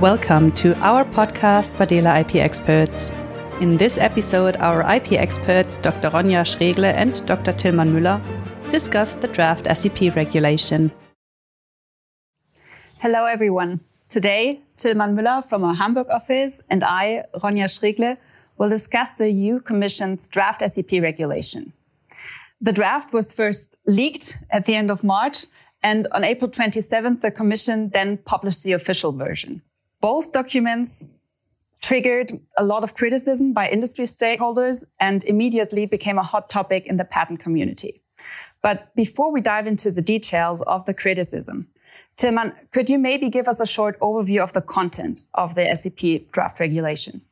Welcome to our podcast, Bardehle IP Experts. In this episode, our IP experts, Dr. Ronja Schregle and Dr. Tilman Müller, discuss the draft SEP regulation. Hello, everyone. Today, Tilman Müller from our Hamburg office and I, Ronja Schregle, will discuss the EU Commission's draft SEP regulation. The draft was first leaked at the end of March, and on April 27th, the Commission then published the official version. Both documents triggered a lot of criticism by industry stakeholders and immediately became a hot topic in the patent community. But before we dive into the details of the criticism, Tilman, could you maybe give us a short overview of the content of the SEP draft regulation?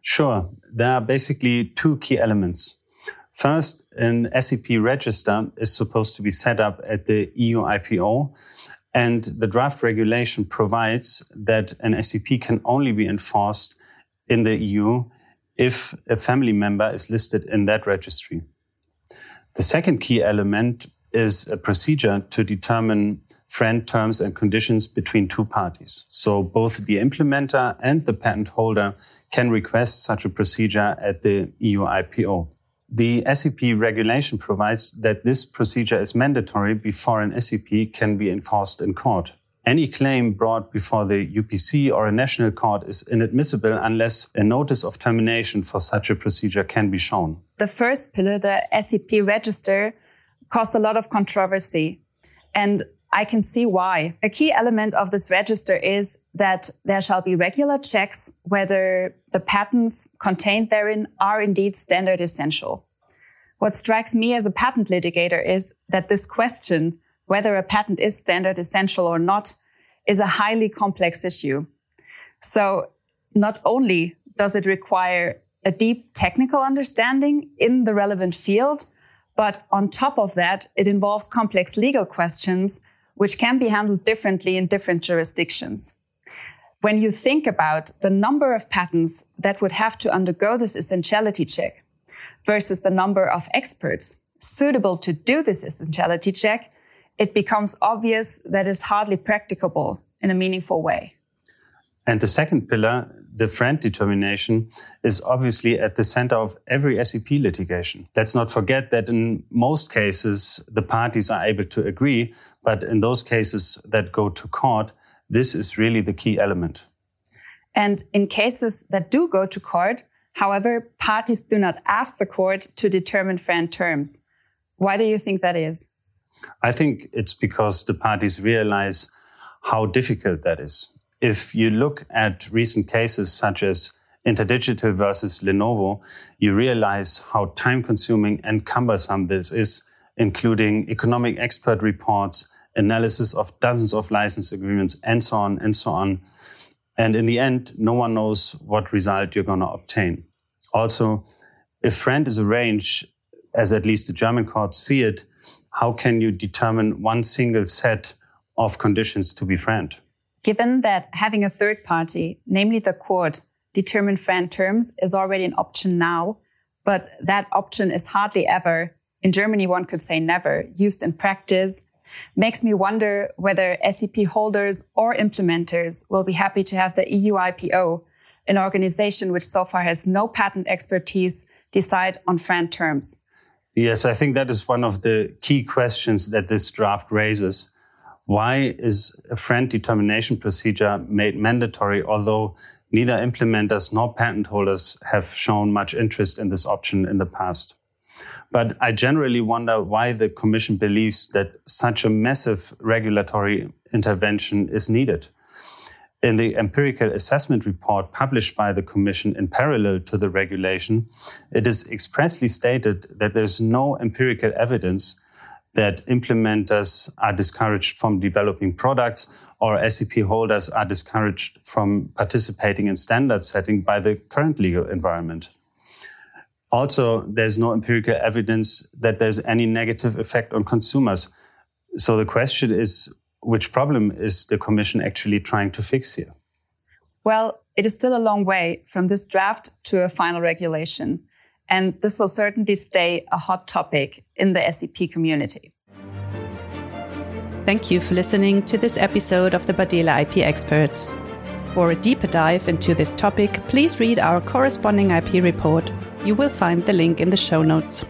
Sure. There are basically two key elements. First, an SEP register is supposed to be set up at the EU IPO, and the draft regulation provides that an SEP can only be enforced in the EU if a family member is listed in that registry. The second key element is a procedure to determine FRAND terms and conditions between two parties. So both the implementer and the patent holder can request such a procedure at the EU IPO. The SEP regulation provides that this procedure is mandatory before an SEP can be enforced in court. Any claim brought before the UPC or a national court is inadmissible unless a notice of termination for such a procedure can be shown. The first pillar, the SEP register, caused a lot of controversy. And I can see why. A key element of this register is that there shall be regular checks whether the patents contained therein are indeed standard essential. What strikes me as a patent litigator is that this question, whether a patent is standard essential or not, is a highly complex issue. So not only does it require a deep technical understanding in the relevant field, but on top of that, it involves complex legal questions which can be handled differently in different jurisdictions. When you think about the number of patents that would have to undergo this essentiality check versus the number of experts suitable to do this essentiality check, it becomes obvious that it's hardly practicable in a meaningful way. And the second pillar, the FRAND determination, is obviously at the center of every SEP litigation. Let's not forget that in most cases, the parties are able to agree, but in those cases that go to court, this is really the key element. And in cases that do go to court, however, parties do not ask the court to determine FRAND terms. Why do you think that is? I think it's because the parties realize how difficult that is if you look at recent cases such as Interdigital versus Lenovo, you realize how time consuming and cumbersome this is, including economic expert reports, analysis of dozens of license agreements, and so on and so on. And in the end, no one knows what result you're going to obtain. Also, if FRAND is arranged, as at least the German courts see it, how can you determine one single set of conditions to be FRAND? Given that having a third party, namely the court, determine FRAND terms is already an option now, but that option is hardly ever, in Germany one could say never, used in practice, makes me wonder whether SEP holders or implementers will be happy to have the EU IPO, an organization which so far has no patent expertise, decide on FRAND terms. Yes, I think that is one of the key questions that this draft raises. Why is a FRAND determination procedure made mandatory, although neither implementers nor patent holders have shown much interest in this option in the past? But I generally wonder why the Commission believes that such a massive regulatory intervention is needed. In the empirical assessment report published by the Commission in parallel to the regulation, it is expressly stated that there's no empirical evidence that implementers are discouraged from developing products or SEP holders are discouraged from participating in standard setting by the current legal environment. Also, there's no empirical evidence that there's any negative effect on consumers. So the question is, which problem is the Commission actually trying to fix here? Well, it is still a long way from this draft to a final regulation. And this will certainly stay a hot topic in the SEP community. Thank you for listening to this episode of the Bardehle IP Experts. For a deeper dive into this topic, please read our corresponding IP report. You will find the link in the show notes.